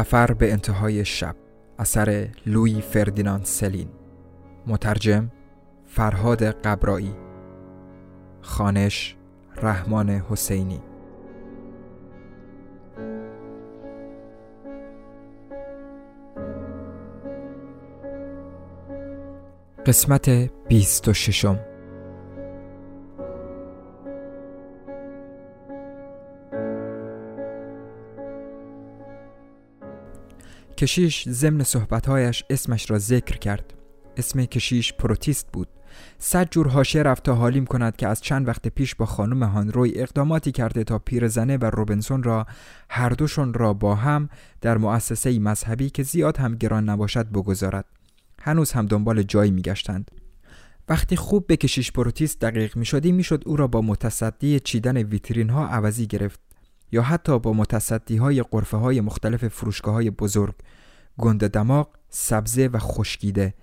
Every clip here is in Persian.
سفر به انتهای شب. اثر لوی فردیناند سلین. مترجم فرهاد قبرایی. خانش رحمان حسینی. قسمت 26 کشیش ضمن صحبتهایش اسمش را ذکر کرد. اسم کشیش پروتیست بود. صد جور حاشیه رفت تا حالیم کند که از چند وقت پیش با خانم هانروی اقداماتی کرده تا پیرزنه و روبنسون را هر دوشون را با هم در مؤسسه مذهبی که زیاد هم گران نباشد بگذارد. هنوز هم دنبال جایی میگشتند. وقتی خوب به کشیش پروتیست دقیق می شدی می شد او را با متصدی چیدن ویترین ها عوضی گرفت. یا حتی با متصدی های قرفه های مختلف فروشگاه های بزرگ گنده دماغ سبزه و خشکیده.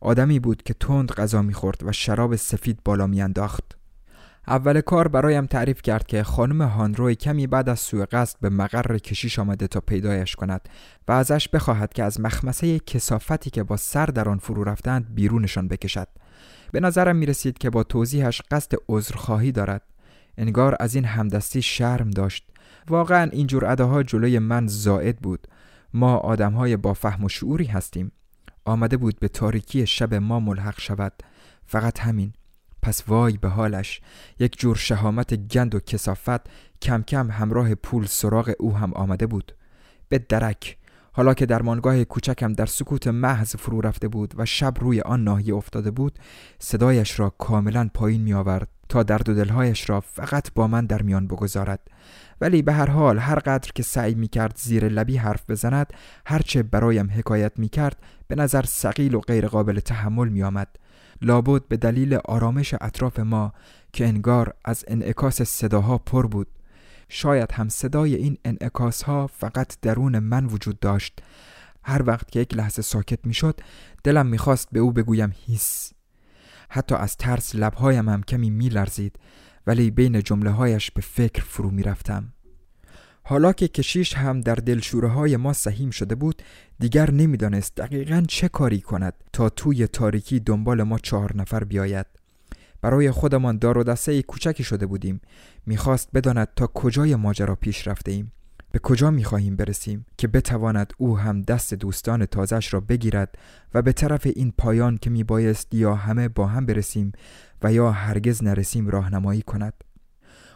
آدمی بود که تند غذا می‌خورد و شراب سفید بالا میانداخت. اول کار برایم تعریف کرد که خانم هانروی کمی بعد از سوء قصد به مقر کشیش آمده تا پیدایش کند و ازش بخواهد که از مخمسه کسافتی که با سر در آن فرو رفتند بیرونشان بکشد. به نظرم می رسید که با توضیحش قصد عذرخواهی دارد. انگار از این همدستی شرم داشت. واقعا این جور اداها جلوی من زائد بود. ما آدمهای با فهم و شعوری هستیم. آمده بود به تاریکی شب ما ملحق شود. فقط همین. پس وای به حالش. یک جور شهامت گند و کسافت کم کم همراه پول سراغ او هم آمده بود. به درک. حالا که در مانگاه کوچکم در سکوت محض فرو رفته بود و شب روی آن ناحیه افتاده بود صدایش را کاملا پایین می آورد تا درد و دلهایش را فقط با من در میان بگذارد. ولی به هر حال هر قدر که سعی می کرد زیر لبی حرف بزند هرچه برایم حکایت می کرد به نظر سقیل و غیر قابل تحمل می آمد. لابد به دلیل آرامش اطراف ما که انگار از انعکاس صداها پر بود. شاید هم صدای این انعکاس ها فقط درون من وجود داشت. هر وقت که یک لحظه ساکت می شد دلم می‌خواست به او بگویم هیس. حتی از ترس لبهایم هم کمی می لرزید ولی بین جمله هایش به فکر فرو می رفتم. حالا که کشیش هم در دلشوره های ما سهیم شده بود دیگر نمی‌دانست دقیقا چه کاری کند تا توی تاریکی دنبال ما چهار نفر بیاید. برای خودمان دار و دسته کوچکی شده بودیم. می‌خواست بداند تا کجای ماجرا پیش رفته ایم. به کجا می‌خواهیم برسیم که بتواند او هم دست دوستان تازش را بگیرد و به طرف این پایان که میبایست یا همه با هم برسیم و یا هرگز نرسیم راهنمایی کند.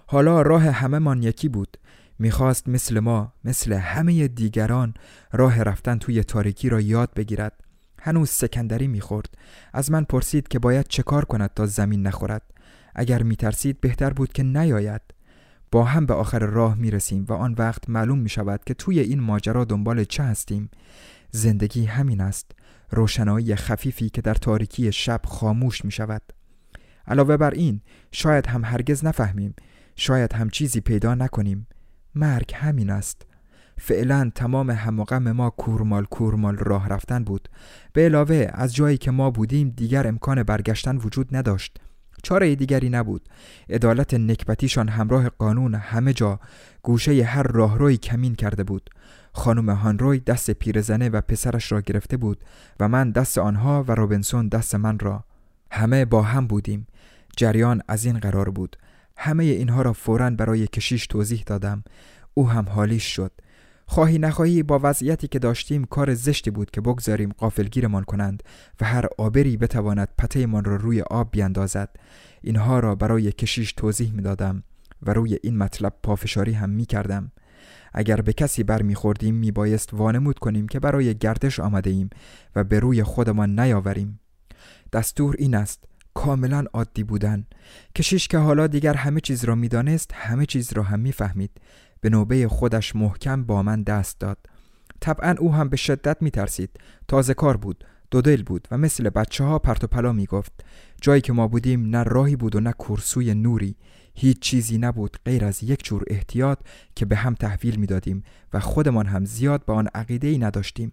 حالا راه همه من یکی بود. می‌خواست مثل ما مثل همه دیگران راه رفتن توی تاریکی را یاد بگیرد. هنوز سکندری می‌خورد. از من پرسید که باید چه کار کند تا زمین نخورد. اگر میترسید بهتر بود که نیاید. با هم به آخر راه می‌رسیم و آن وقت معلوم می شود که توی این ماجرا دنبال چه هستیم. زندگی همین است. روشنایی خفیفی که در تاریکی شب خاموش می شود علاوه بر این شاید هم هرگز نفهمیم. شاید هم چیزی پیدا نکنیم. مرگ همین است. فعلا تمام هم ما کورمال کورمال راه رفتن بود. به علاوه از جایی که ما بودیم دیگر امکان برگشتن وجود نداشت. چاره دیگری نبود. عدالت نکبتیشان همراه قانون همه جا گوشه هر راهروی کمین کرده بود. خانم هانروی دست پیرزنه و پسرش را گرفته بود و من دست آنها و روبنسون دست من را. همه با هم بودیم. جریان از این قرار بود. همه اینها را فورا برای کشیش توضیح دادم. او هم حالیش شد. خواهی نخواهی با وضعیتی که داشتیم کار زشتی بود که بگذاریم قافلگیرمان کنند و هر آبری بتواند پتهمان را روی آب بیندازد. اینها را برای کشیش توضیح می دادم و روی این مطلب پافشاری هم می کردم اگر به کسی برمیخوردیم می بایست وانمود کنیم که برای گردش آمده ایم و به روی خودمان نیاوریم. دستور این است. کاملا عادی بودن. کشیش که حالا دیگر همه چیز را می‌دانست همه چیز را هم می‌فهمید. به نوبه خودش محکم با من دست داد. طبعا او هم به شدت میترسید. تازه کار بود دو دل بود و مثل بچه ها پرت و پلا می گفت جایی که ما بودیم نه راهی بود و نه کرسوی نوری. هیچ چیزی نبود غیر از یک جور احتیاط که به هم تحویل می‌دادیم و خودمان هم زیاد به آن عقیده ای نداشتیم.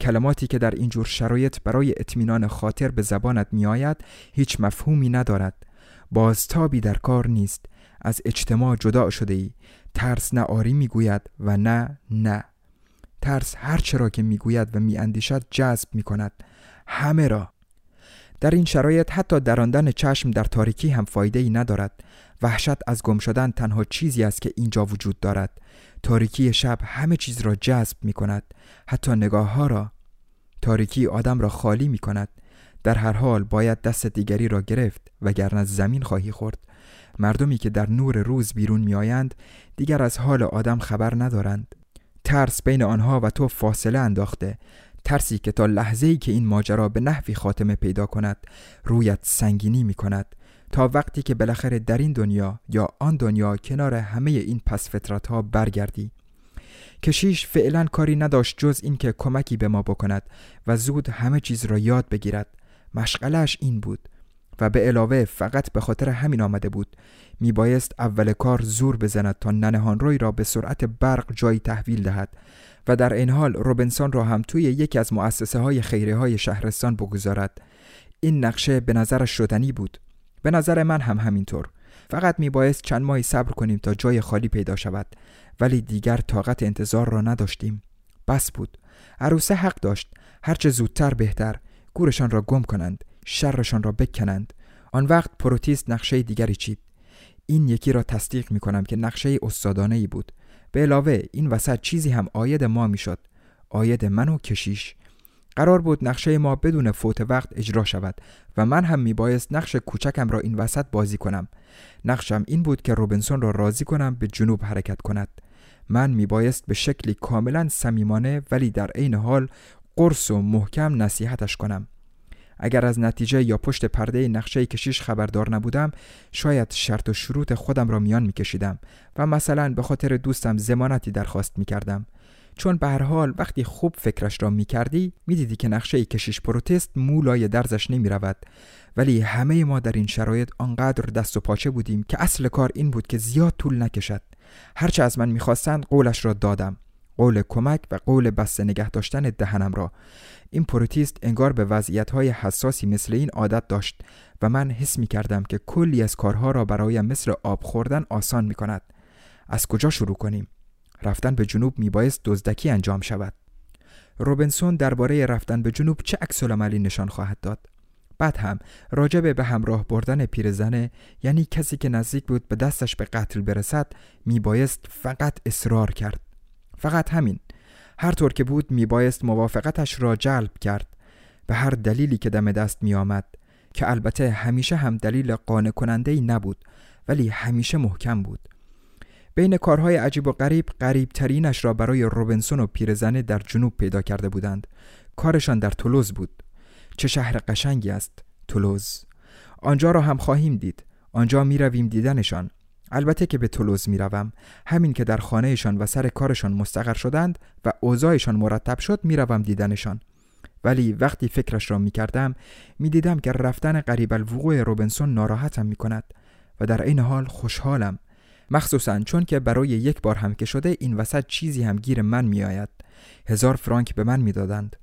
کلماتی که در این جور شرایط برای اطمینان خاطر به زبانت میآید هیچ مفهومی ندارد. بازتابی در کار نیست. از اجتماع جدا شده ای ترس نه آری می‌گوید و نه نه. ترس هر چرا که می‌گوید و میاندیشد جذب می‌کند. همه را. در این شرایط حتی دراندن چشم در تاریکی هم فایده ای ندارد. وحشت از گم شدن تنها چیزی است که اینجا وجود دارد. تاریکی شب همه چیز را جذب می کند حتی نگاه ها را. تاریکی آدم را خالی می کند در هر حال باید دست دیگری را گرفت وگرنه زمین خواهی خورد. مردمی که در نور روز بیرون می آیند دیگر از حال آدم خبر ندارند. ترس بین آنها و تو فاصله انداخته. ترسی که تا لحظه ای که این ماجرا به نحوی خاتمه پیدا کند رویت سنگینی می کند تا وقتی که بالاخره در این دنیا یا آن دنیا کنار همه این پس فطرت ها برگردی کشیش فعلا کاری نداشت جز اینکه کمکی به ما بکند و زود همه چیز را یاد بگیرد. مشغلش این بود و به علاوه فقط به خاطر همین آمده بود. میبایست اول کار زور بزند تا ننهان روی را به سرعت برق جایی تحویل دهد و در این حال روبنسون را هم توی یکی از مؤسسه های خیره های شهرستان بگذارد. این نقشه به نظرش شدنی بود. به نظر من هم همینطور. فقط میبایست چند ماهی صبر کنیم تا جای خالی پیدا شود. ولی دیگر طاقت انتظار را نداشتیم. بس بود. عروسه حق داشت. هرچه زودتر بهتر. گورشان را گم کنند. شرشان را بکنند. آن وقت پروتیست نقشه دیگری چید. این یکی را تصدیق می کنم که نقشه استادانه ای بود. به علاوه این وسط چیزی هم آید ما می‌شد. آید من و کشیش. قرار بود نقشه ما بدون فوت وقت اجرا شود و من هم میبایست نقش کوچکم را این وسط بازی کنم. نقشم این بود که روبنسون را راضی کنم به جنوب حرکت کند. من میبایست به شکلی کاملا صمیمانه ولی در عین حال قرص و محکم نصیحتش کنم. اگر از نتیجه یا پشت پرده نقشه کشیش خبردار نبودم شاید شرط و شروط خودم را میان میکشیدم و مثلا به خاطر دوستم زمانتی درخواست می‌کردم. چون به هر حال وقتی خوب فکرش را می‌کردی می‌دیدی که نقشه کشیش پروتست مولای درزش نمی رود ولی همه ما در این شرایط آنقدر دست و پاچه بودیم که اصل کار این بود که زیاد طول نکشد هرچه از من می‌خواستند قولش را دادم قول کمک و قول بسته نگه داشتن دهنم را این پروتیست انگار به وضعیت های حساسی مثل این عادت داشت و من حس می کردم که کلی از کارها را برایم مثل آب خوردن آسان می کند. از کجا شروع کنیم؟ رفتن به جنوب می بایست دزدکی انجام شود. روبنسون درباره رفتن به جنوب چه عکس عملی نشان خواهد داد؟ بعد هم راجب به همراه بردن پیرزنه یعنی کسی که نزدیک بود به دستش به قتل برسد می بایست فقط اصرار کرد. فقط همین. هر طور که بود می بایست موافقتش را جلب کرد به هر دلیلی که دم دست می آمد که البته همیشه هم دلیل قانع کننده ای نبود ولی همیشه محکم بود بین کارهای عجیب و غریب غریب ترینش را برای روبنسون و پیرزنه در جنوب پیدا کرده بودند. کارشان در تولوز بود. چه شهر قشنگی است تولوز آنجا را هم خواهیم دید. آنجا می رویم دیدنشان. البته که به تولوز می روم. همین که در خانهشان و سر کارشان مستقر شدند و اوضاعشان مرتب شد می روم دیدنشان. ولی وقتی فکرش را می کردم می دیدم که رفتن قریب الوقوع روبنسون ناراحتم می کند و در این حال خوشحالم. مخصوصا چون که برای یک بار هم که شده این وسط چیزی هم گیر من می آید هزار فرانک به من می دادند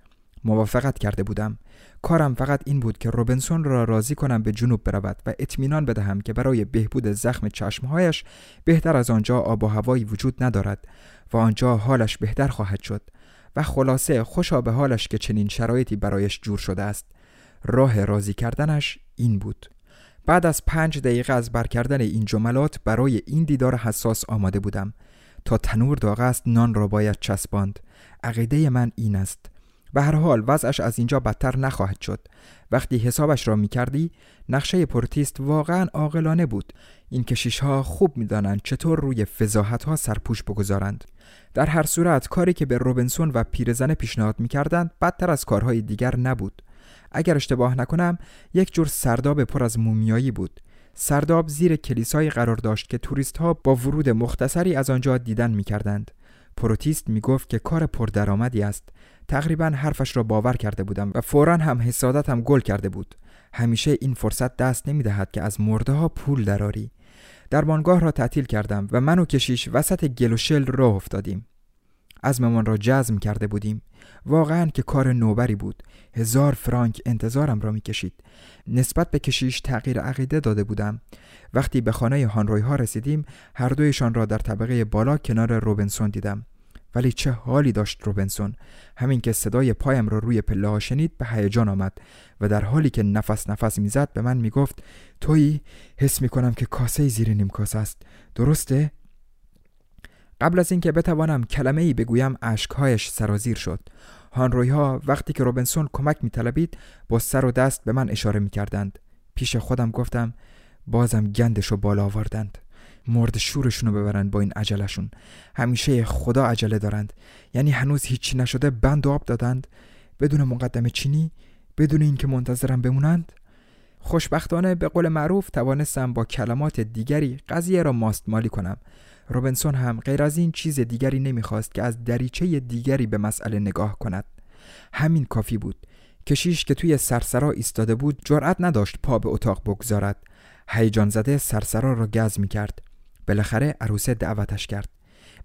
موافقت کرده بودم. کارم فقط این بود که روبنسون را راضی کنم به جنوب برود و اطمینان بدهم که برای بهبود زخم چشمهایش بهتر از آنجا آب و هوایی وجود ندارد و آنجا حالش بهتر خواهد شد و خلاصه خوشا به حالش که چنین شرایطی برایش جور شده است. راه راضی کردنش این بود. بعد از پنج دقیقه از برکردن این جملات برای این دیدار حساس آماده بودم. تا تنور داغ است نان را باید چسباند. عقیده من این است. به هر حال وضعش از اینجا بدتر نخواهد شد. وقتی حسابش را می کردی نقشه پروتیست واقعا عاقلانه بود. این کشیش ها خوب می‌دانند چطور روی فضاحت ها سرپوش بگذارند. در هر صورت کاری که به روبنسون و پیرزن پیشنهاد می‌کردند بدتر از کارهای دیگر نبود. اگر اشتباه نکنم یک جور سرداب پر از مومیایی بود. سرداب زیر کلیسایی قرار داشت که توریست ها با ورودیه مختصری از آنجا دیدن می‌کردند. پروتیست می‌گفت که کار پردرآمدی است. تقریبا حرفش را باور کرده بودم و فورا هم حسادتم گل کرده بود. همیشه این فرصت دست نمی دهد که از مرده ها پول دراری درمانگاه را تعطیل کردم و من و کشیش وسط گل و شل راه افتادیم. عزممان را جزم کرده بودیم. واقعا که کار نوبری بود. هزار فرانک انتظارم را می‌کشید. نسبت به کشیش تغییر عقیده داده بودم. وقتی به خانه هانروی ها رسیدیم هر دویشان را در طبقه بالا کنار روبنسون دیدم. ولی چه حالی داشت روبنسون؟ همین که صدای پایم را روی پله ها شنید به هیجان آمد و در حالی که نفس نفس می‌زد به من می‌گفت تویی حس می‌کنم که کاسه زیر نیم کاسه است. درسته؟ قبل از اینکه بتوانم کلمه ای بگویم اشکهایش سرازیر شد. هانروی ها وقتی که روبنسون کمک میطلبید با سر و دست به من اشاره می‌کردند. پیش خودم گفتم بازم گندش رو بالا آوردند. مرد شورشون رو ببرند با این عجلشون همیشه خدا عجله دارند. یعنی هنوز هیچی نشده بند و آب دادند. بدون مقدمه چینی بدون اینکه منتظرم بمونند خوشبختانه به قول معروف توانستم با کلمات دیگری قضیه را ماستمالی کنم. روبنسون هم غیر از این چیز دیگری نمی‌خواست که از دریچه دیگری به مسئله نگاه کند. همین کافی بود. کشیش که توی سرسرا ایستاده بود جرأت نداشت پا به اتاق بگذارد. هیجان زده سرسرا را گز می کرد بالاخره عروسه دعوتش کرد.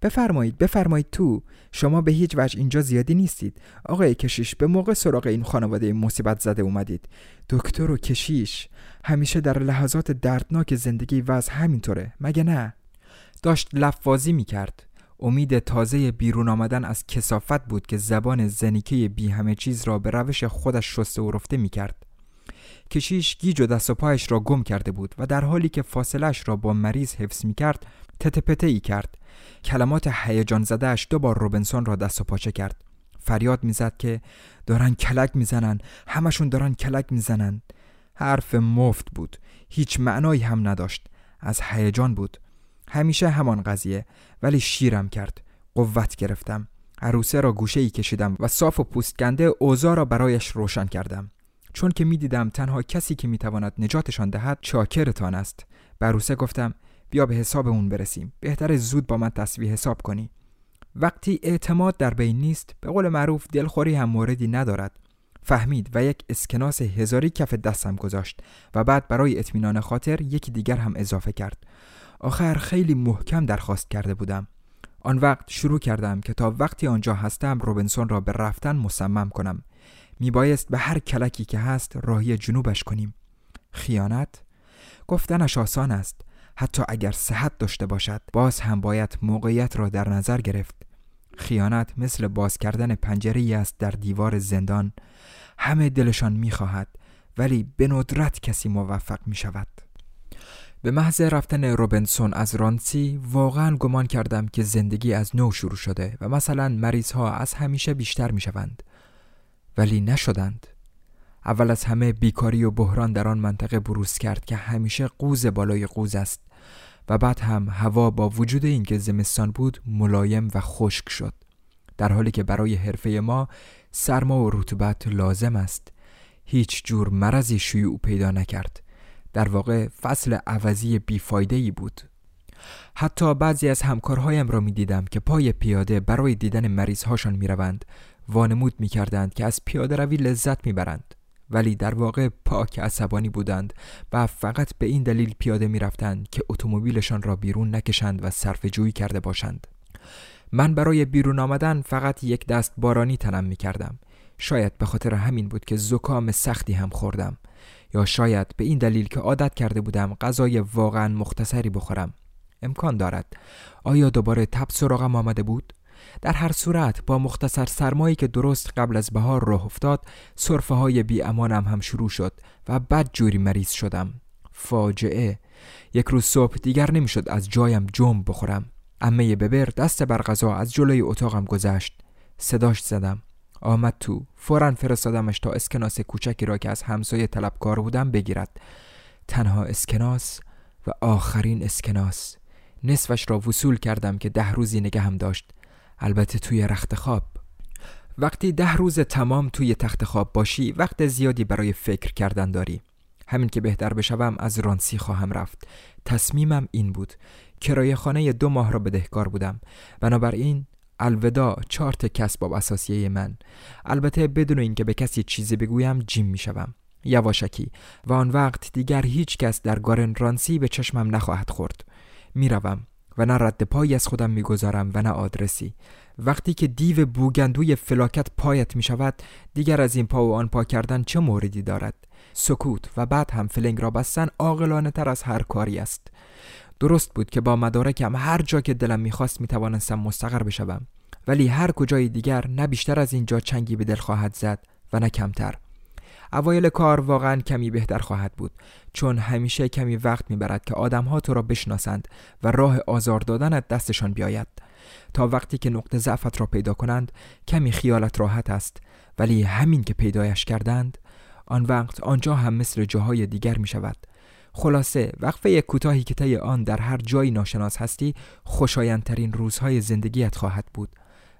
بفرمایید بفرمایید تو. شما به هیچ وجه اینجا زیادی نیستید. آقای کشیش به موقع سراغ این خانواده مصیبت زده اومدید. دکتر و کشیش همیشه در لحظات دردناک زندگی وضع همینطوره. مگه نه؟ داشت لفاظی می کرد امید تازه بیرون آمدن از کسافت بود که زبان زنیکه بی همه چیز را به روش خودش شسته و رفته می کرد کشیش گیج و دست و پایش را گم کرده بود و در حالی که فاصلش را با مریض حفظ می کرد تته ای کرد. کلمات هیجان زدهش دو بار روبنسون را دست و پاچه کرد. فریاد می‌زد که دارن کلک می‌زنن همشون دارن کلک می‌زنن. حرف مفت بود هیچ معنایی هم نداشت. از هیجان بود. همیشه همان قضیه ولی شیرم کرد. قوت گرفتم. عروسه را گوشه ای کشیدم و صاف و پوستکنده اوزا را برایش روشن کردم. چون که می‌دیدم تنها کسی که می‌تواند نجاتشان دهد چاکرتان است. به عروسه گفتم بیا به حساب اون برسیم. بهتر زود با من تصویه حساب کنی. وقتی اعتماد در بین نیست به قول معروف دلخوری هم موردی ندارد. فهمید و یک اسکناس هزاری کف دستم گذاشت و بعد برای اطمینان خاطر یکی دیگر هم اضافه کرد. آخر خیلی محکم درخواست کرده بودم. آن وقت شروع کردم که تا وقتی آنجا هستم روبنسون را به رفتن مصمم کنم. میبایست به هر کلکی که هست راهی جنوبش کنیم. خیانت؟ گفتنش آسان است. حتی اگر صحت داشته باشد باز هم باید موقعیت را در نظر گرفت. خیانت مثل باز کردن پنجره است در دیوار زندان. همه دلشان می‌خواهد ولی به ندرت کسی موفق می شود به محض رفتن روبنسون از رانسی واقعا گمان کردم که زندگی از نو شروع شده و مثلا مریض ها از همیشه بیشتر می شوند ولی نشدند. اول از همه بیکاری و بحران در آن منطقه بروز کرد که همیشه قوز بالای قوز است. و بعد هم هوا با وجود اینکه زمستان بود ملایم و خشک شد در حالی که برای حرفه ما سرما و رطوبت لازم است. هیچ جور مرضی شیوع پیدا نکرد. در واقع فصل عوضی بیفایده بود. حتی بعضی از همکارهایم را می دیدم که پای پیاده برای دیدن مریض هاشان می روند وانمود می کردند که از پیاده روی لذت می برند ولی در واقع پاک عصبانی بودند و فقط به این دلیل پیاده می رفتند که اتومبیلشان را بیرون نکشند و صرف جویی کرده باشند. من برای بیرون آمدن فقط یک دست بارانی تنم می کردم شاید به خاطر همین بود که زکام سختی هم خوردم یا شاید به این دلیل که عادت کرده بودم غذای واقعا مختصری بخورم. امکان دارد. آیا دوباره تب سراغم آمده بود؟ در هر صورت با مختصر سرمایی که درست قبل از بهار راه افتاد صرفه های بی امانم هم شروع شد و بد جوری مریض شدم. فاجعه. یک روز صبح دیگر نمی‌شد از جایم جنب بخورم. امه ببر دست بر غذا از جلوی اتاقم گذشت. صداش زدم. آمد تو. فورا فرستادمش تا اسکناس کوچکی را که از همسایه طلبکار بودم بگیرد. تنها اسکناس و آخرین اسکناس. نصفش را وصول کردم که ده روزی نگه هم داشت. البته توی رخت خواب. وقتی ده روز تمام توی تخت خواب باشی وقت زیادی برای فکر کردن داری. همین که بهتر بشوم از رانسی خواهم رفت. تصمیمم این بود. کرایه خانه دو ماه را بدهکار بودم. بنابراین الوداع چارت کسب اساسیه من. البته بدون اینکه به کسی چیزی بگویم جیم می‌شوم. یواشکی. و آن وقت دیگر هیچ کس در گارن رانسی به چشمم نخواهد خورد. می‌روم. و نه رد پایی از خودم می‌گذارم و نه آدرسی. وقتی که دیو بوگندوی فلاکت پایت می شود دیگر از این پا و آن پا کردن چه موردی دارد؟ سکوت و بعد هم فلنگ را بستن عاقلانه تر از هر کاری است. درست بود که با مدارکم هر جا که دلم می‌خواست می‌توانستم مستقر بشوم ولی هر کجای دیگر نه بیشتر از اینجا چنگی به دل خواهد زد و نه کمتر. اوایل کار واقعا کمی بهتر خواهد بود چون همیشه کمی وقت می‌برد که آدمها تو را بشناسند و راه آزار دادنت دستشان بیاید. تا وقتی که نقطه ضعفت را پیدا کنند کمی خیالت راحت است. ولی همین که پیدایش کردند آن وقت آنجا هم مثل جاهای دیگر می شود خلاصه وقفه کوتاهی که طی آن در هر جایی ناشناس هستی خوشایندترین روزهای زندگیت خواهد بود.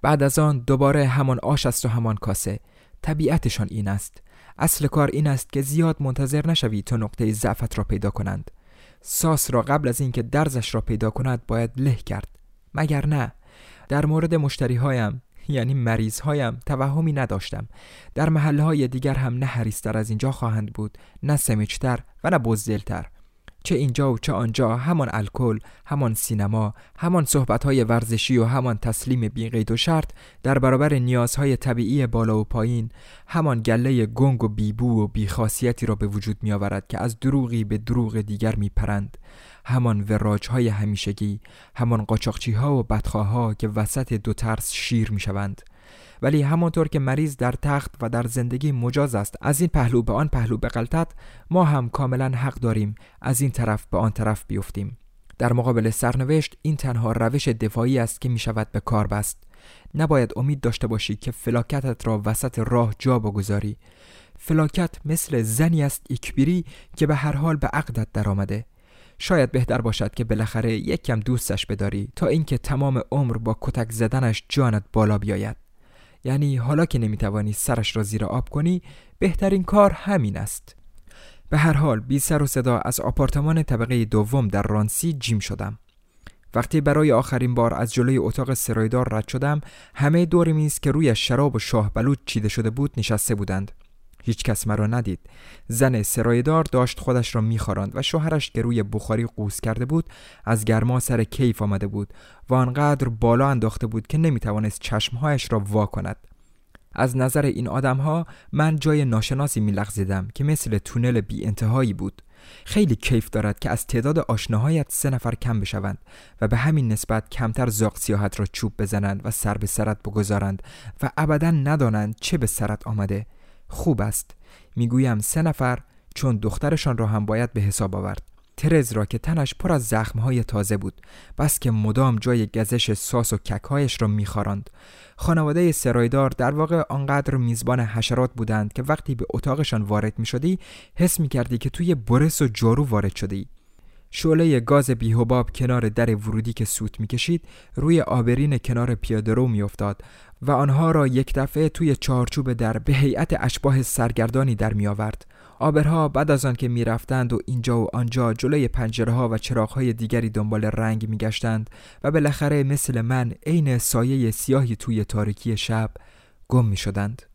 بعد از آن دوباره همان آش است و همان کاسه. طبیعتشان این است. اصل کار این است که زیاد منتظر نشوی تا نقطه ضعفت را پیدا کنند. ساس را قبل از اینکه درزش را پیدا کند باید له کرد. مگر نه؟ در مورد مشتری هایم یعنی مریض هایم توهمی نداشتم. در محله های دیگر هم نه حریستر از اینجا خواهند بود نه سمیچتر و نه بزدلتر. چه اینجا و چه آنجا همان الکل همان سینما همان صحبتهای ورزشی و همان تسلیم بیقید و شرط در برابر نیازهای طبیعی بالا و پایین همان گله گنگ و بیبو و بیخاصیتی را به وجود می آورد که از دروغی به دروغ دیگر می پرند همان وراج های همیشگی همان قاچاقچی ها و بدخواه که وسط دو ترس شیر می شوند ولی همانطور که مریض در تخت و در زندگی مجاز است از این پهلو به آن پهلو بغلطد ما هم کاملا حق داریم از این طرف به آن طرف بیفتیم. در مقابل سرنوشت این تنها روش دفاعی است که می شود به کار بست. نباید امید داشته باشی که فلاکتت را وسط راه جا بگذاری. فلاکت مثل زنی است ایکبیری که به هر حال به عقدت درآمده. شاید بهتر باشد که بالاخره یک کم دوستش بداری تا اینکه تمام عمر با کتک زدنش جانت بالا بیاید. یعنی حالا که نمی‌توانی سرش را زیر آب کنی بهترین کار همین است. به هر حال بی سر و صدا از آپارتمان طبقه دوم در رانسی جیم شدم. وقتی برای آخرین بار از جلوی اتاق سرایدار رد شدم همه دور میز که روی شراب و شاه بلوط چیده شده بود نشسته بودند. هیچ کس مرا ندید. زن سرایدار داشت خودش را میخواراند و شوهرش که روی بخاری قوس کرده بود از گرما سر کیف آمده بود و آنقدر بالا انداخته بود که نمی‌توانست چشمهایش را وا کند. از نظر این آدمها من جای ناشناسی میلغزیدم که مثل تونل بی انتهایی بود. خیلی کیف دارد که از تعداد آشناهایت سه نفر کم بشوند و به همین نسبت کمتر زاق سیاحت را چوب بزنند و سر به سرت بگذارند و ابدا ندانند چه به سرت آمده. خوب است. می‌گویم سه نفر چون دخترشان را هم باید به حساب آورد. ترز را که تنش پر از زخمهای تازه بود بس که مدام جای گزش ساس و ککهایش را میخواراند خانواده سرایدار در واقع آنقدر میزبان حشرات بودند که وقتی به اتاقشان وارد می‌شدی حس می‌کردی که توی برس و جارو وارد شدی. شعله گاز بیهباب کنار در ورودی که سوت می‌کشید روی آبرین کنار پیاده رو میافتاد و آنها را یک دفعه توی چارچوب در به هیئت اشباه سرگردانی در می آورد. آبرها بعد از آن که می رفتند و اینجا و آنجا جلوی پنجره ها و چراغ های دیگری دنبال رنگ می گشتند و بالاخره مثل من عین سایه سیاهی توی تاریکی شب گم می شدند.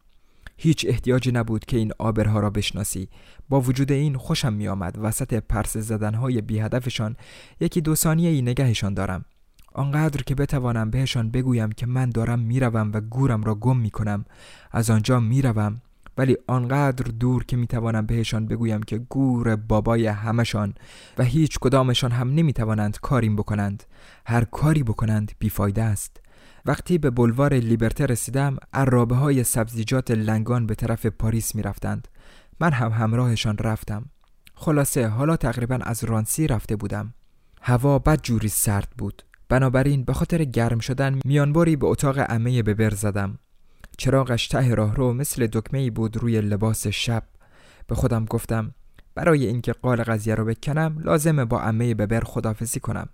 هیچ احتیاجی نبود که این آبرها را بشناسی. با وجود این خوشم می آمد وسط پرس زدنهای بی هدفشان یکی دو ثانیه ای نگهشان دارم. آنقدر که بتوانم بهشان بگویم که من دارم می‌روم و گورم را گم می‌کنم. از آنجا می‌روم ولی آنقدر دور که می‌توانم بهشان بگویم که گور بابای همشان و هیچ کدامشان هم نمی‌توانند کاریم بکنند. هر کاری بکنند بیفایده است. وقتی به بلوار لیبرته رسیدم عرابه های سبزیجات لنگان به طرف پاریس می‌رفتند. من هم همراهشان رفتم. خلاصه حالا تقریبا از رانسی رفته بودم. هوا بد جوری سرد بود. بنابراین به خاطر گرم شدن میانباری به اتاق عمه ببر زدم. چراغش ته راهرو مثل دکمه بود روی لباس شب. به خودم گفتم برای اینکه قال قضیه رو بکنم لازمه با عمه ببر خدافزی کنم.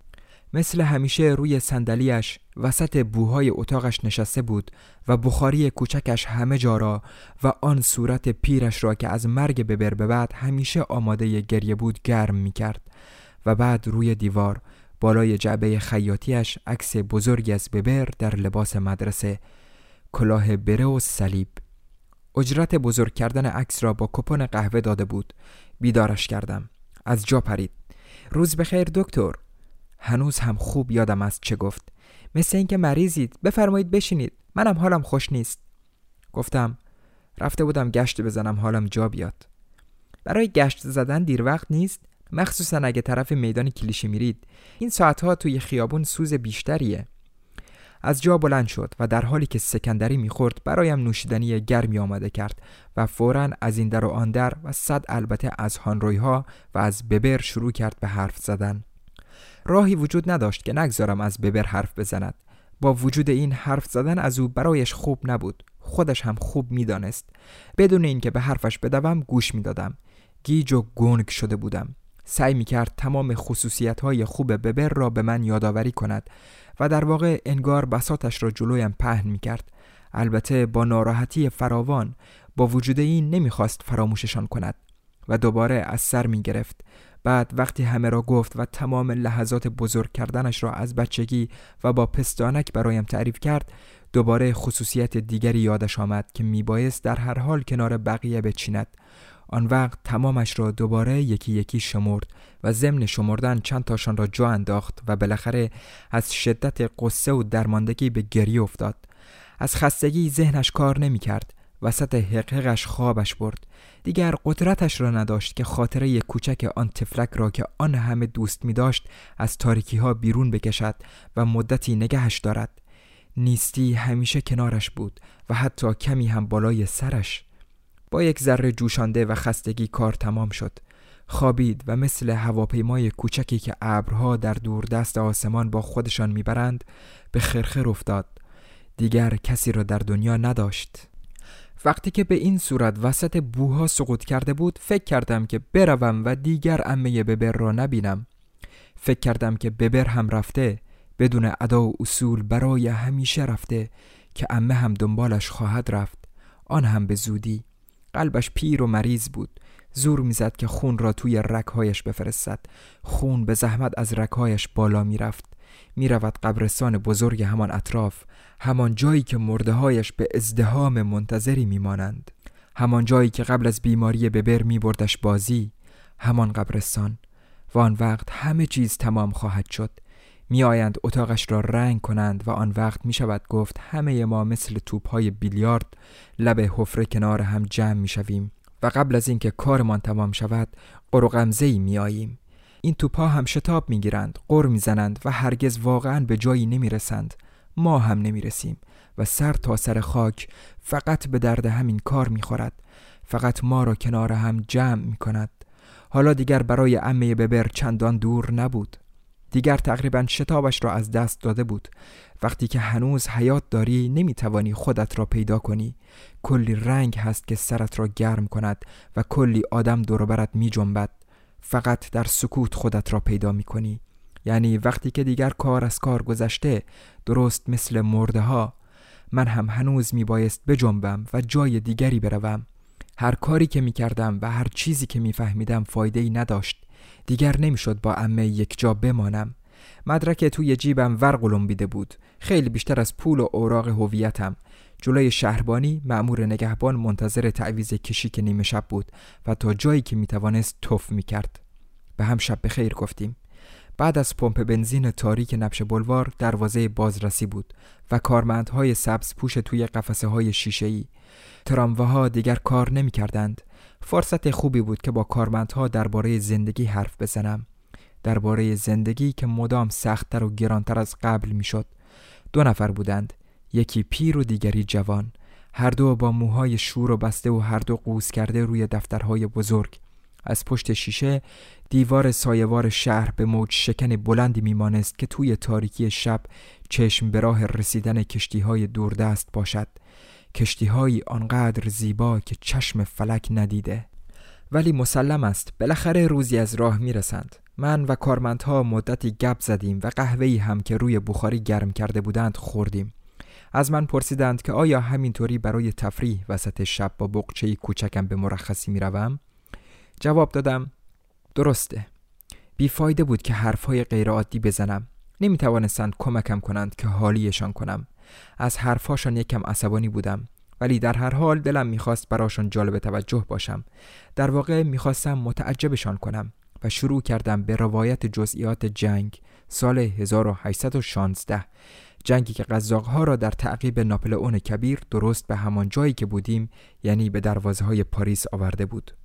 مثل همیشه روی صندلیاش وسط بوهای اتاقش نشسته بود و بخاری کوچکش همه جا را و آن صورت پیرش را که از مرگ ببر به بعد همیشه آماده گریه بود گرم می کرد و بعد روی دیوار بالای جعبه خیاطیش عکس بزرگی از ببر در لباس مدرسه کلاه بره و صلیب. اجرت بزرگ کردن عکس را با کپون قهوه داده بود. بیدارش کردم. از جا پرید. روز بخیر دکتر. هنوز هم خوب یادم است چه گفت. مثل اینکه مریضید. بفرمایید بشینید. منم حالم خوش نیست. گفتم رفته بودم گشت بزنم حالم جا بیاد. برای گشت زدن دیر وقت نیست. مخصوصا اگه طرف میدان کلیشی میرید. این ساعتها توی خیابون سوز بیشتریه. از جا بلند شد و در حالی که سکندری می‌خورد برایم نوشیدنی گرمی آماده کرد و فورا از این در و آن در و صد البته از هانروی ها و از ببر شروع کرد به حرف زدن. راهی وجود نداشت که نگذارم از ببر حرف بزند. با وجود این حرف زدن از او برایش خوب نبود. خودش هم خوب می‌دانست. بدون اینکه به حرفش بدوم گوش می‌دادم. گیج و گنگ شده بودم. سعی می کرد تمام خصوصیت های خوب ببر را به من یادآوری کند و در واقع انگار بساتش را جلویم پهن می کرد البته با ناراحتی فراوان با وجود این نمی‌خواست فراموششان کند و دوباره از سر می گرفت بعد وقتی همه را گفت و تمام لحظات بزرگ کردنش را از بچگی و با پستانک برایم تعریف کرد دوباره خصوصیت دیگری یادش آمد که میبایست در هر حال کنار بقیه بچیند. آن وقت تمامش را دوباره یکی یکی شمرد و ضمن شمردن چند تاشان را جا انداخت و بالاخره از شدت قصه و درماندگی به گریه افتاد. از خستگی ذهنش کار نمی کرد وسط حقحقش خوابش برد. دیگر قدرتش را نداشت که خاطره کوچک آن تفلک را که آن همه دوست می داشت از تاریکی ها بیرون بکشد و مدتی نگهش دارد. نیستی همیشه کنارش بود و حتی کمی هم بالای سرش. با یک ذره جوشانده و خستگی کار تمام شد. خوابید و مثل هواپیمای کوچکی که ابرها در دور دست آسمان با خودشان می‌برند به خرخر افتاد. دیگر کسی را در دنیا نداشت. وقتی که به این صورت وسط بوها سقوط کرده بود فکر کردم که بروم و دیگر امه ببر را نبینم. فکر کردم که ببر هم رفته بدون ادا و اصول برای همیشه رفته که امه هم دنبالش خواهد رفت. آن هم به زودی. قلبش پیر و مریض بود. زور می‌زد که خون را توی رکهایش بفرستد. خون به زحمت از رکهایش بالا می‌رفت. می‌رود قبرستان بزرگ همان اطراف. همان جایی که مردههایش به ازدهام منتظری میمانند. همان جایی که قبل از بیماری ببر میبردش بازی. همان قبرستان. و آن وقت همه چیز تمام خواهد شد. میآیند اتاقش را رنگ کنند و آن وقت می شود گفت همه ما مثل توپ های بیلیارد لب حفره کنار هم جمع می شویم و قبل از اینکه کارمان تمام شود قرقمزه ای می آییم. این توپ ها هم شتاب می گیرند قر می زنند و هرگز واقعا به جایی نمی رسند ما هم نمی رسیم و سر تا سر خاک فقط به درد همین کار می خورد فقط ما را کنار هم جمع می کند حالا دیگر برای امه ببر چندان دور نبود. دیگر تقریبا شتابش را از دست داده بود. وقتی که هنوز حیات داری نمی‌توانی خودت را پیدا کنی. کلی رنگ هست که سرت را گرم کند و کلی آدم دور می جنبد فقط در سکوت خودت را پیدا می کنی یعنی وقتی که دیگر کار از کار گذشته درست مثل مرده ها من هم هنوز می بایست بجنبم و جای دیگری بروم. هر کاری که می کردم و هر چیزی که می فهمیدم فایده ای نداشت. دیگر نمی‌شد با امه یک جا بمانم. مدرک توی جیبم ورقلم بیده بود. خیلی بیشتر از پول و اوراق هویتم. جلوی شهربانی معمور نگهبان منتظر تعویز کشی که نیمه شب بود و تا جایی که می‌توانست توف می‌کرد. به هم شب خیر گفتیم. بعد از پمپ بنزین تاریک نبش بلوار دروازه بازرسی بود و کارمندهای سبز پوش توی قفسه های شیشه ای ها دیگر کار نمی کردند فرصت خوبی بود که با کارمندها درباره زندگی حرف بزنم. درباره زندگی که مدام سختتر و گرانتر از قبل می‌شد. دو نفر بودند. یکی پیر و دیگری جوان. هر دو با موهای شور و بسته و هر دو قوس کرده روی دفترهای بزرگ. از پشت شیشه دیوار سایوار شهر به موج شکن بلندی میمانست که توی تاریکی شب چشم به راه رسیدن کشتی های دوردست باشد. کشتی های آنقدر زیبا که چشم فلک ندیده. ولی مسلم است. بالاخره روزی از راه می‌رسند. من و کارمندها مدتی گپ زدیم و قهوه‌ای هم که روی بخاری گرم کرده بودند خوردیم. از من پرسیدند که آیا همینطوری برای تفریح وسط شب با بقچه کوچکم به مرخصی می‌روم؟ جواب دادم درسته. بیفایده بود که حرفهای غیرعادی بزنم. نمی توانستند کمکم کنند که حالیشان کنم. از حرفهاشان یکم عصبانی بودم. ولی در هر حال دلم می‌خواست براشان جالب توجه باشم. در واقع می‌خواستم متعجبشان کنم و شروع کردم به روایت جزئیات جنگ سال 1816 جنگی که قزاقها را در تعقیب ناپلئون کبیر درست به همان جایی که بودیم یعنی به دروازه های پاریس آورده بود.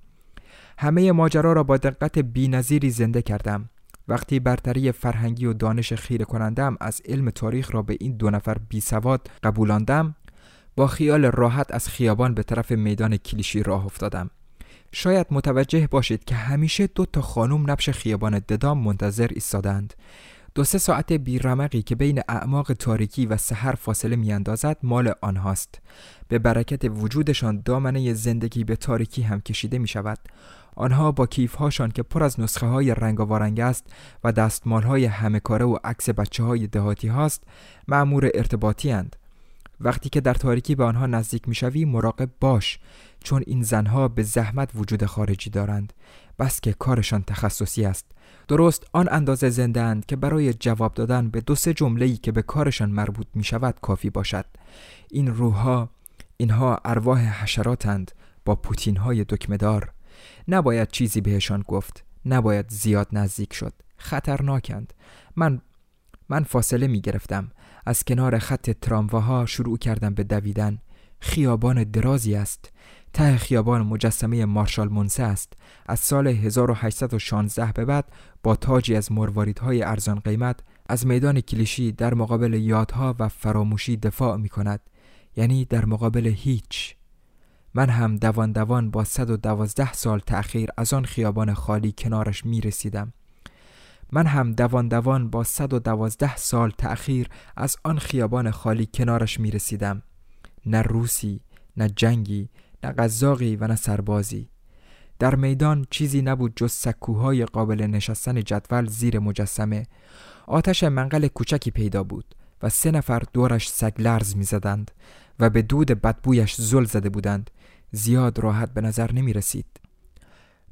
همه ماجرا را با دقت بینظیری زنده کردم. وقتی برتری فرهنگی و دانش خیره کنندم از علم تاریخ را به این دو نفر بی سواد قبولاندم با خیال راحت از خیابان به طرف میدان کلیشی راه افتادم. شاید متوجه باشید که همیشه دو تا خانم نبش خیابان ددام منتظر ایستادند. دو سه ساعت بیرمقی که بین اعماق تاریکی و سحر فاصله میاندازد مال آنهاست. به برکت وجودشان دامنه زندگی به تاریکی هم کشیده می شود. آنها با کیفهاشان که پر از نسخه های رنگ وارنگ است و دستمال های همه کاره و عکس بچه های دهاتی هاست معمور ارتباطی هند. وقتی که در تاریکی به آنها نزدیک می‌شوی مراقب باش چون این زنها به زحمت وجود خارجی دارند. بس که کارشان تخصصی است. درست آن اندازه زنده که برای جواب دادن به دو سه جمله‌ای که به کارشان مربوط می شود کافی باشد. این روحها اینها ارواح حشراتند با پوتین های دکمدار نباید چیزی بهشان گفت. نباید زیاد نزدیک شد. خطرناکند. من من فاصله می گرفتم از کنار خط ترامواها شروع کردم به دویدن. خیابان درازی است. ته خیابان مجسمه مارشال مونسه است. از سال 1816 به بعد با تاجی از مرواریدهای ارزان قیمت از میدان کلیشی در مقابل یادها و فراموشی دفاع می کند یعنی در مقابل هیچ. من هم دوان دوان با 112 سال تأخیر از آن خیابان خالی کنارش می رسیدم. من هم دوان دوان با 112 سال تأخیر از آن خیابان خالی کنارش می رسیدم. نه روسی نه جنگی نه قزاقی و نه سربازی. در میدان چیزی نبود جز سکوهای قابل نشستن جدول زیر مجسمه. آتش منقل کوچکی پیدا بود و سه نفر دورش سگ لرز می زدند و به دود بدبویش زل زده بودند. زیاد راحت به نظر نمی رسید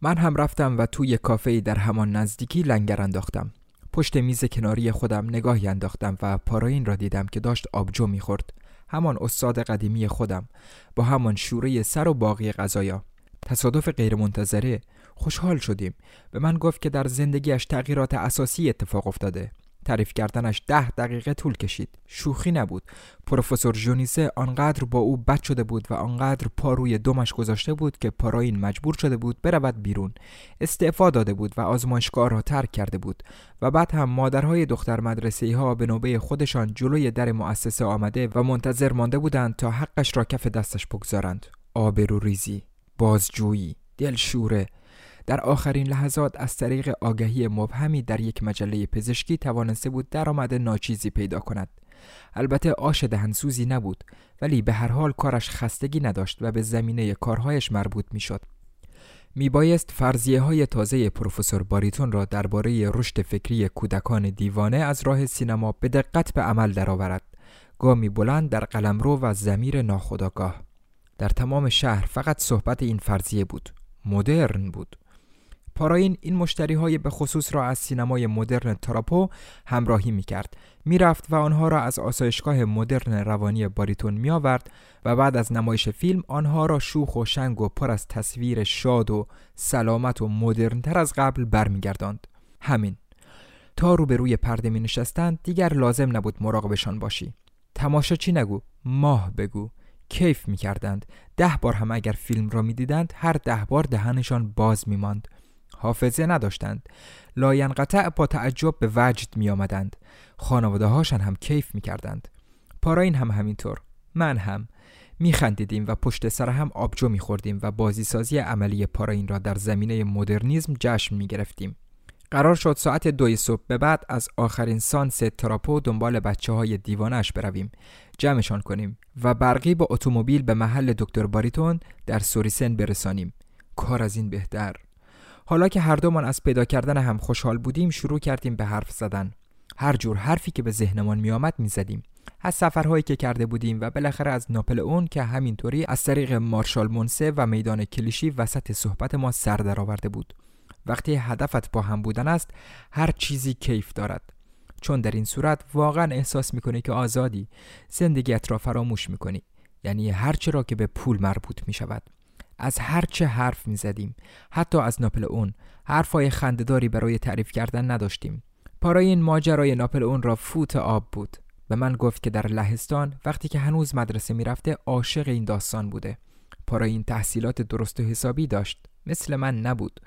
من هم رفتم و توی کافه در همان نزدیکی لنگر انداختم. پشت میز کناری خودم نگاهی انداختم و پاراین را دیدم که داشت آبجو می‌خورد. همان استاد قدیمی خودم با همان شوره سر و باقی غذایا. تصادف غیرمنتظره خوشحال شدیم. به من گفت که در زندگیش تغییرات اساسی اتفاق افتاده. تعریف کردنش ده دقیقه طول کشید. شوخی نبود. پروفسور جونیسه آنقدر با او بد شده بود و آنقدر پا روی دمش گذاشته بود که پاراین مجبور شده بود برود بیرون. استعفا داده بود و آزمایشگاه را ترک کرده بود و بعد هم مادرهای دختر مدرسه ها به نوبه خودشان جلوی در مؤسسه آمده و منتظر مانده بودند تا حقش را کف دستش بگذارند. آبروریزی بازجویی دلشوره. در آخرین لحظات از طریق آگهی مبهمی در یک مجله پزشکی توانسته بود درآمد ناچیزی پیدا کند البته آش دهنسوزی نبود ولی به هر حال کارش خستگی نداشت و به زمینه کارهایش مربوط می‌شد. میبایست فرضیه های تازه پروفسور باریتون را درباره رشد فکری کودکان دیوانه از راه سینما به دقت به عمل درآورد. گامی بلند در قلمرو و زمیر ناخداگاه. در تمام شهر فقط صحبت این فرضیه بود. مدرن بود. پاراین این مشتری های به خصوص را از سینمای مدرن تراپو همراهی می کرد. می رفت و آنها را از آسایشگاه مدرن روانی باریتون می آورد و بعد از نمایش فیلم آنها را شوخ و شنگ و پر از تصویر شاد و سلامت و مدرن تر از قبل برمیگرداند. همین. تا روبروی پرده می نشستند دیگر لازم نبود مراقبشان باشی. تماشا چی نگو ماه بگو کیف می کردند ده بار هم اگر فیلم را می دیدند هر ده بار دهنشان باز می ماند. حافظه نداشتند. لاینقطع با تعجب به وجد می آمدند خانواده هاشان هم کیف می کردند پاراین هم همینطور. من هم. میخندیدیم و پشت سر هم آبجو میخوردیم و بازیسازی عملی پاراین را در زمینه مدرنیزم جشن می‌گرفتیم. قرار شد ساعت دوی صبح به بعد از آخرین سانس تراپو دنبال بچه های دیوانش برویم. جمعشان کنیم و برقی با اتومبیل به محل دکتر باریتون در سوریسن برسانیم. کار از این بهتر. حالا که هر دومان از پیدا کردن هم خوشحال بودیم شروع کردیم به حرف زدن. هر جور حرفی که به ذهنمان میآمد می‌زدیم. از سفرهایی که کرده بودیم و بالاخره از ناپل اون که همینطوری از طریق مارشال مونسه و میدان کلیشی وسط صحبت ما سر درآورده بود. وقتی هدفت با هم بودن است هر چیزی کیف دارد. چون در این صورت واقعا احساس می‌کنی که آزادی زندگیت را فراموش می‌کنی. یعنی هرچه را که به پول مربوط می از هرچه حرف می زدیم حتی از ناپل اون. حرفای خندهداری برای تعریف کردن نداشتیم. پارای ماجرای ناپل اون را فوت آب بود. به من گفت که در لهستان وقتی که هنوز مدرسه می‌رفته عاشق این داستان بوده. پاراین تحصیلات درست و حسابی داشت. مثل من نبود.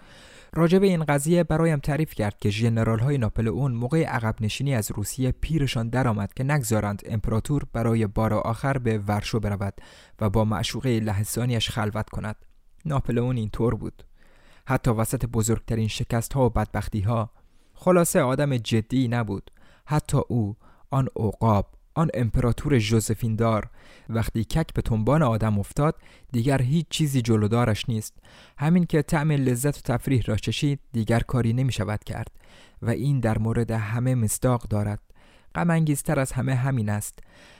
راجب این قضیه برایم تعریف کرد که ژنرال های ناپل اون موقع عقب نشینی از روسیه پیرشان درآمد که نگذارند امپراتور برای بار آخر به ورشو برود و با معشوقه لهستانیش خلوت کند. ناپل اون اینطور بود. حتی وسط بزرگترین شکست ها و بدبختی ها خلاصه آدم جدی نبود. حتی او آن عقاب آن امپراتور ژوزفین دار. وقتی کک به تنبان آدم افتاد دیگر هیچ چیزی جلودارش نیست. همین که طعم لذت و تفریح را چشید دیگر کاری نمی شود کرد و این در مورد همه مصداق دارد. غم انگیزتر از همه همین است.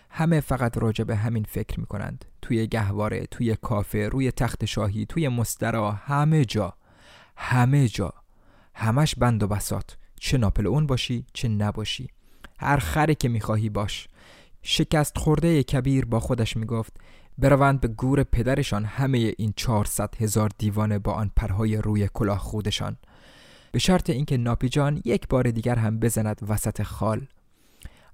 همه فقط راجع به همین فکر می کنند توی گهواره توی کافه روی تخت شاهی توی مسترا همه جا همه جا. همش بند و بسات چه ناپل اون باشی چه نباشی. هر خری که می‌خواهی باش. شکست خورده کبیر با خودش می‌گفت بروند به گور پدرشان همه این چهارصد هزار دیوانه با آن پرهای روی کلاه خودشان. به شرط اینکه ناپیجان یک بار دیگر هم بزند وسط خال.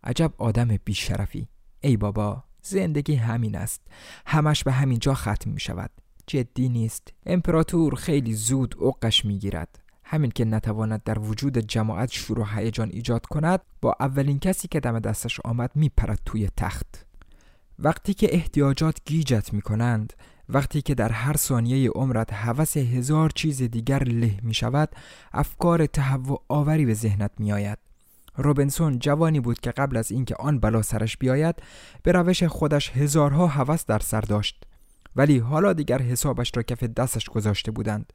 عجب آدم بیشرفی. ای بابا زندگی همین است. همش به همین جا ختم می شود جدی نیست. امپراتور خیلی زود اوقش می گیرد همین که نتواند در وجود جماعت شروع هیجان ایجاد کند با اولین کسی که دم دستش آمد میپرد توی تخت. وقتی که احتیاجات گیجت می کنند وقتی که در هر ثانیه عمرت هوس هزار چیز دیگر له می شود افکار تهوع آوری به ذهنت می آید روبنسون جوانی بود که قبل از اینکه آن بلا سرش بیاید به روش خودش هزارها هوس در سر داشت. ولی حالا دیگر حسابش را کف دستش گذاشته بودند.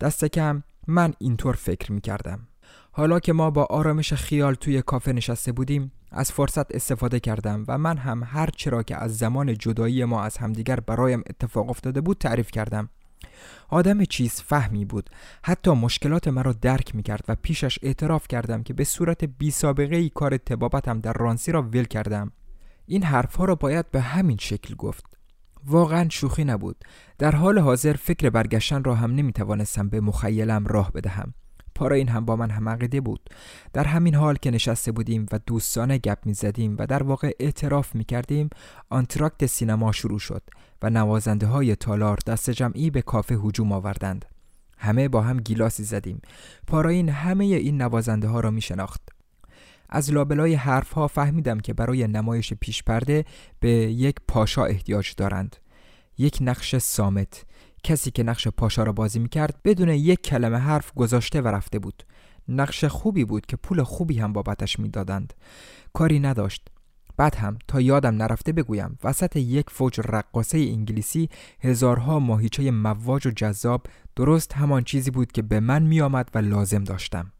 دست کم من اینطور فکر می کردم حالا که ما با آرامش خیال توی کافه نشسته بودیم از فرصت استفاده کردم و من هم هر چرا که از زمان جدایی ما از همدیگر برایم اتفاق افتاده بود تعریف کردم. آدم چیز فهمی بود. حتی مشکلات مرا درک می کرد و پیشش اعتراف کردم که به صورت بی سابقه ای کار تبابتم در رانسی را ول کردم. این حرفها را باید به همین شکل گفت. واقعا شوخی نبود. در حال حاضر فکر برگشتن را هم نمی توانستم به مخیلم راه بدهم. پارا این هم با من هم عقیده بود. در همین حال که نشسته بودیم و دوستانه گپ می زدیم و در واقع اعتراف می کردیم آنتراکت سینما شروع شد و نوازنده های تالار دست جمعی به کافه هجوم آوردند. همه با هم گیلاسی زدیم. پاراین همه این نوازنده ها را می شناخت از لابلای حرف ها فهمیدم که برای نمایش پیش پرده به یک پاشا احتیاج دارند. یک نقش سامت کسی که نقش پاشا را بازی می کرد بدون یک کلمه حرف گذاشته و رفته بود. نقش خوبی بود که پول خوبی هم بابتش می‌دادند. کاری نداشت. بعد هم تا یادم نرفته بگویم وسط یک فوج رقاصه انگلیسی هزارها ماهیچه مواج و جذاب درست همان چیزی بود که به من میآمد و لازم داشتم.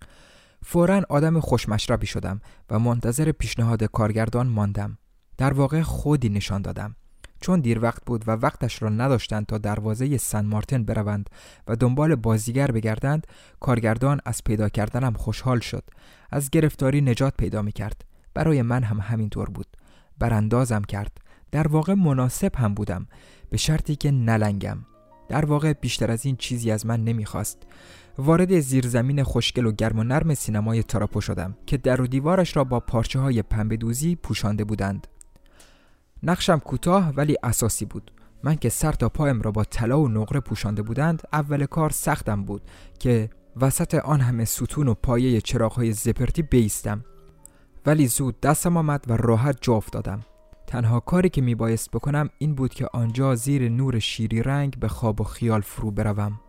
فورا آدم خوشمشربی شدم و منتظر پیشنهاد کارگردان ماندم. در واقع خودی نشان دادم. چون دیر وقت بود و وقتش را نداشتند تا دروازه سن مارتن بروند و دنبال بازیگر بگردند کارگردان از پیدا کردنم خوشحال شد. از گرفتاری نجات پیدا می کرد برای من هم همینطور بود. براندازم کرد. در واقع مناسب هم بودم. به شرطی که نلنگم. در واقع بیشتر از این چیزی از من نمی‌خواست. وارد زیرزمین خوشگل و گرم و نرم سینمای تراپو شدم که در و دیوارش را با پارچه های پنبه دوزی پوشانده بودند. نقشم کوتاه ولی اساسی بود. من که سر تا پایم را با طلا و نقره پوشانده بودند اول کار سختم بود که وسط آن همه ستون و پایه چراغهای زپرتی بیستم. ولی زود دستم آمد و راحت جا افتادم. تنها کاری که میبایست بکنم این بود که آنجا زیر نور شیری رنگ به خواب و خیال فرو بروم.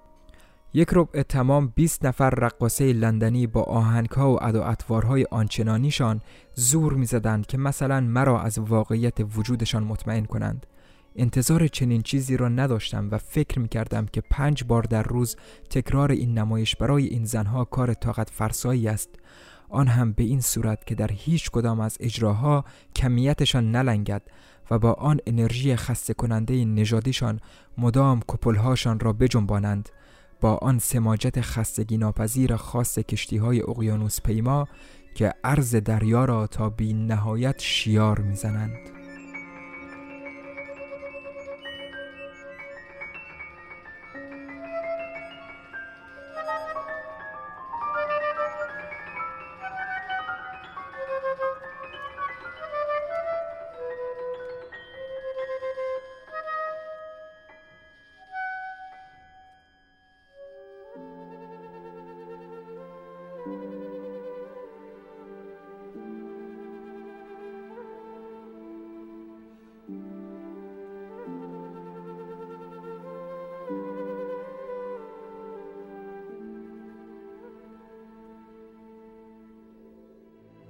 یک ربع تمام 20 نفر رقاصه لندنی با آهنگها و ادا اطوارهای آنچنانیشان زور می‌زدند که مثلا مرا از واقعیت وجودشان مطمئن کنند. انتظار چنین چیزی را نداشتم و فکر می کردم که پنج بار در روز تکرار این نمایش برای این زنها کار طاقت فرسایی است. آن هم به این صورت که در هیچ کدام از اجراها کمیتشان نلنگد و با آن انرژی خسته کننده نژادیشان مدام کپلهاشان را بجنبانند. با آن سماجت خستگی ناپذیر خاص کشتی های اقیانوس پیما که عرض دریا را تا بی نهایت شیار می‌زنند.